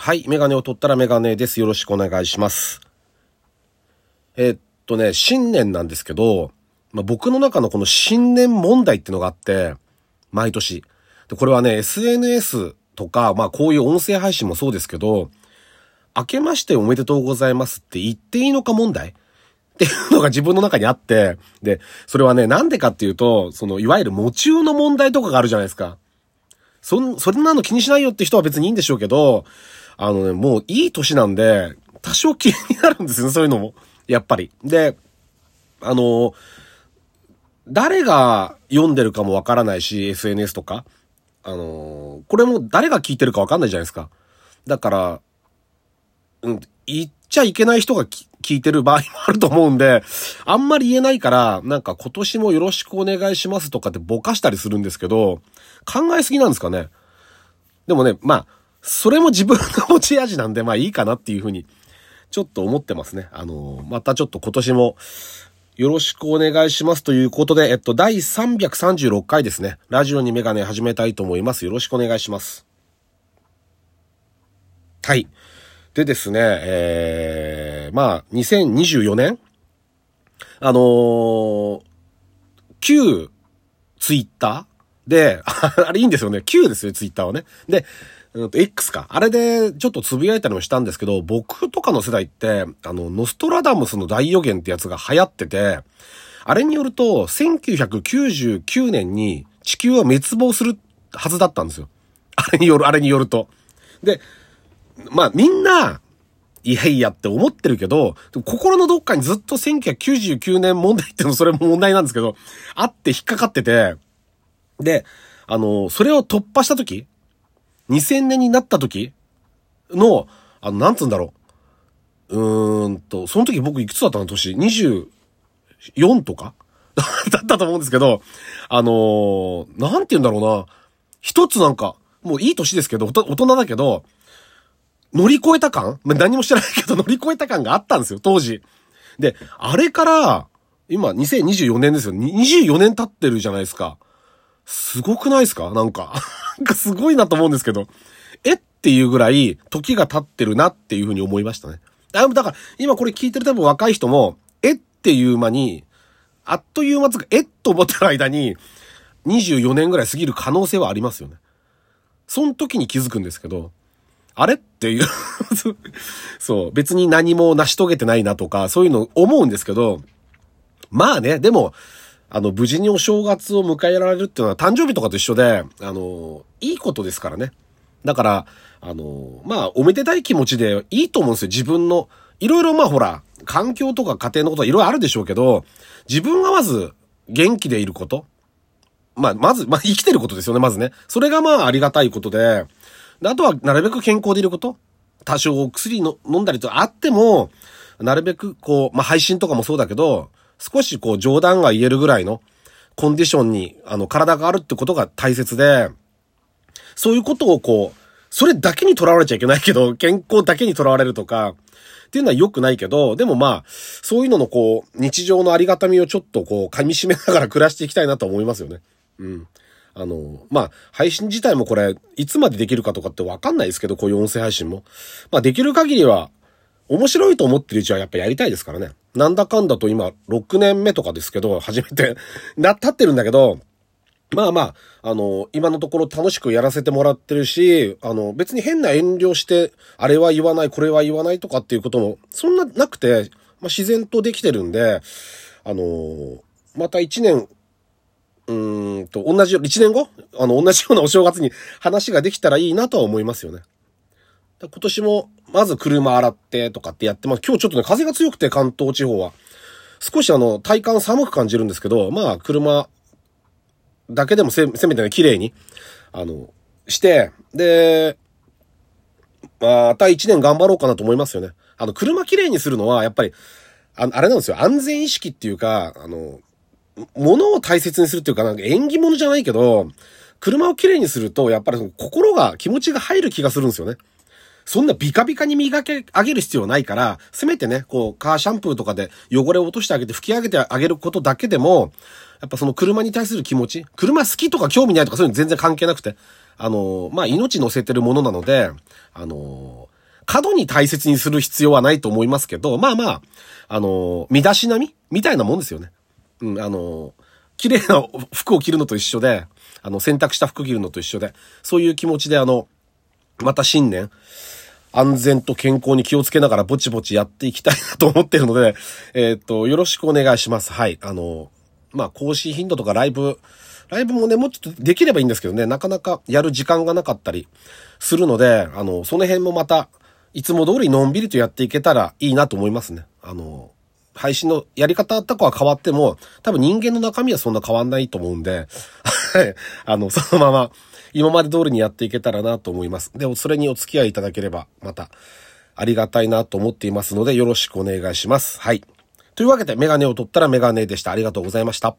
はい、メガネを取ったらメガネです。よろしくお願いします。えーっとね、新年なんですけど、まあ、僕の中のこの新年問題っていうのがあって、毎年。で、これはね、SNS とか、まあこういう音声配信もそうですけど、明けましておめでとうございますって言っていいのか問題？っていうのが自分の中にあって、で、それはね、なんでかっていうと、その、いわゆる夢中の問題とかがあるじゃないですか。そん、それなの気にしないよって人は別にいいんでしょうけど、あのね、もういい年なんで、多少気になるんですよね、そういうのも。やっぱり。で、あの、誰が読んでるかもわからないし、SNS とか。あの、これも誰が聞いてるかわかんないじゃないですか。だから、うん、言っちゃいけない人が聞いてる場合もあると思うんで、あんまり言えないから、なんか今年もよろしくお願いしますとかってぼかしたりするんですけど、考えすぎなんですかね。でもね、まあ、それも自分の持ち味なんで、まあいいかなっていうふうに、ちょっと思ってますね。あの、またちょっと今年も、よろしくお願いしますということで、えっと、第336回ですね。ラジオにメガネ始めたいと思います。よろしくお願いします。はい。でですね、えー、まあ、2024年あのー、旧ツイッターで、あれいいんですよね。旧ですよ、ツイッターはね。で、X か。あれでちょっとつぶやいたりもしたんですけど、僕とかの世代って、あの、ノストラダムスの大予言ってやつが流行ってて、あれによると、1999年に地球は滅亡するはずだったんですよ。あれによる、あれによると。で、まあみんな、いやいやって思ってるけど、心のどっかにずっと1999年問題ってのそれも問題なんですけど、あって引っかかってて、で、あの、それを突破した時2000年になった時の、あの、なんつうんだろう。うーんと、その時僕いくつだったの年 ?24 とか？だったと思うんですけど、あのーなんて言うんだろうな。一つなんか、もういい年ですけど、大人だけど、乗り越えた感？まあ何もしてないけど乗り越えた感があったんですよ、当時。で、あれから、今2024年ですよ。24年経ってるじゃないですか。すごくないですか？なんか。なんかすごいなと思うんですけど。えっていうぐらい時が経ってるなっていうふうに思いましたね。あだから、今これ聞いてる多分若い人も、えっていう間に、あっという間つか、えっと思ってる間に、24年ぐらい過ぎる可能性はありますよね。その時に気づくんですけど、あれっていう そう、別に何も成し遂げてないなとか、そういうの思うんですけど、まあね、でも、あの、無事にお正月を迎えられるっていうのは誕生日とかと一緒で、あの、いいことですからね。だから、あの、まあ、おめでたい気持ちでいいと思うんですよ。自分の、いろいろまあほら、環境とか家庭のことはいろいろあるでしょうけど、自分がまず元気でいること。まあ、まず、まあ、生きてることですよね、まずね。それがまあ、ありがたいことで、であとは、なるべく健康でいること。多少お薬の飲んだりとあっても、なるべくこう、まあ、配信とかもそうだけど、少しこう、冗談が言えるぐらいのコンディションに、あの、体があるってことが大切で、そういうことをこう、それだけにとらわれちゃいけないけど、健康だけにとらわれるとか、っていうのは良くないけど、でもまあ、そういうののこう、日常のありがたみをちょっとこう、噛み締めながら暮らしていきたいなと思いますよね。うん。あの、まあ、配信自体もこれ、いつまでできるかとかってわかんないですけど、こういう音声配信も。まあ、できる限りは、面白いと思ってるうちはやっぱやりたいですからね。なんだかんだと今、6年目とかですけど、初めて、な、経ってるんだけど、まあまあ、あの、今のところ楽しくやらせてもらってるし、あの、別に変な遠慮して、あれは言わない、これは言わないとかっていうことも、そんななくて、まあ自然とできてるんで、あの、また一年、うーんと、同じよ、一年後？あの、同じようなお正月に話ができたらいいなとは思いますよね。今年も、まず車洗ってとかってやってます。今日ちょっとね、風が強くて関東地方は。少しあの、体感寒く感じるんですけど、まあ、車だけでもせ、せめてね、綺麗に、あの、して、で、また一年頑張ろうかなと思いますよね。あの、車綺麗にするのは、やっぱり、ああれなんですよ。安全意識っていうか、あの、物を大切にするっていうか、なんか縁起物じゃないけど、車を綺麗にすると、やっぱりその心が、気持ちが入る気がするんですよね。そんなビカビカに磨き上げる必要ないから、せめてね、こう、カーシャンプーとかで汚れを落としてあげて拭き上げてあげることだけでも、やっぱその車に対する気持ち、車好きとか興味ないとかそういうの全然関係なくて、あの、まあ、命乗せてるものなので、あの、過度に大切にする必要はないと思いますけど、まあまあ、あの、身だしなみみたいなもんですよね。うん、あの、綺麗な服を着るのと一緒で、あの、洗濯した服着るのと一緒で、そういう気持ちであの、また新年、安全と健康に気をつけながらぼちぼちやっていきたいなと思ってるので、えっ、と、よろしくお願いします。はい。あの、まあ、更新頻度とかライブ、ライブもね、もうちょっとできればいいんですけどね、なかなかやる時間がなかったりするので、あの、その辺もまた、いつも通りのんびりとやっていけたらいいなと思いますね。あの、配信のやり方とかは変わっても、多分人間の中身はそんな変わんないと思うんで、はい。あの、そのまま、今まで通りにやっていけたらなと思います。で、それにお付き合いいただければ、また、ありがたいなと思っていますので、よろしくお願いします。はい。というわけで、メガネを取ったらメガネでした。ありがとうございました。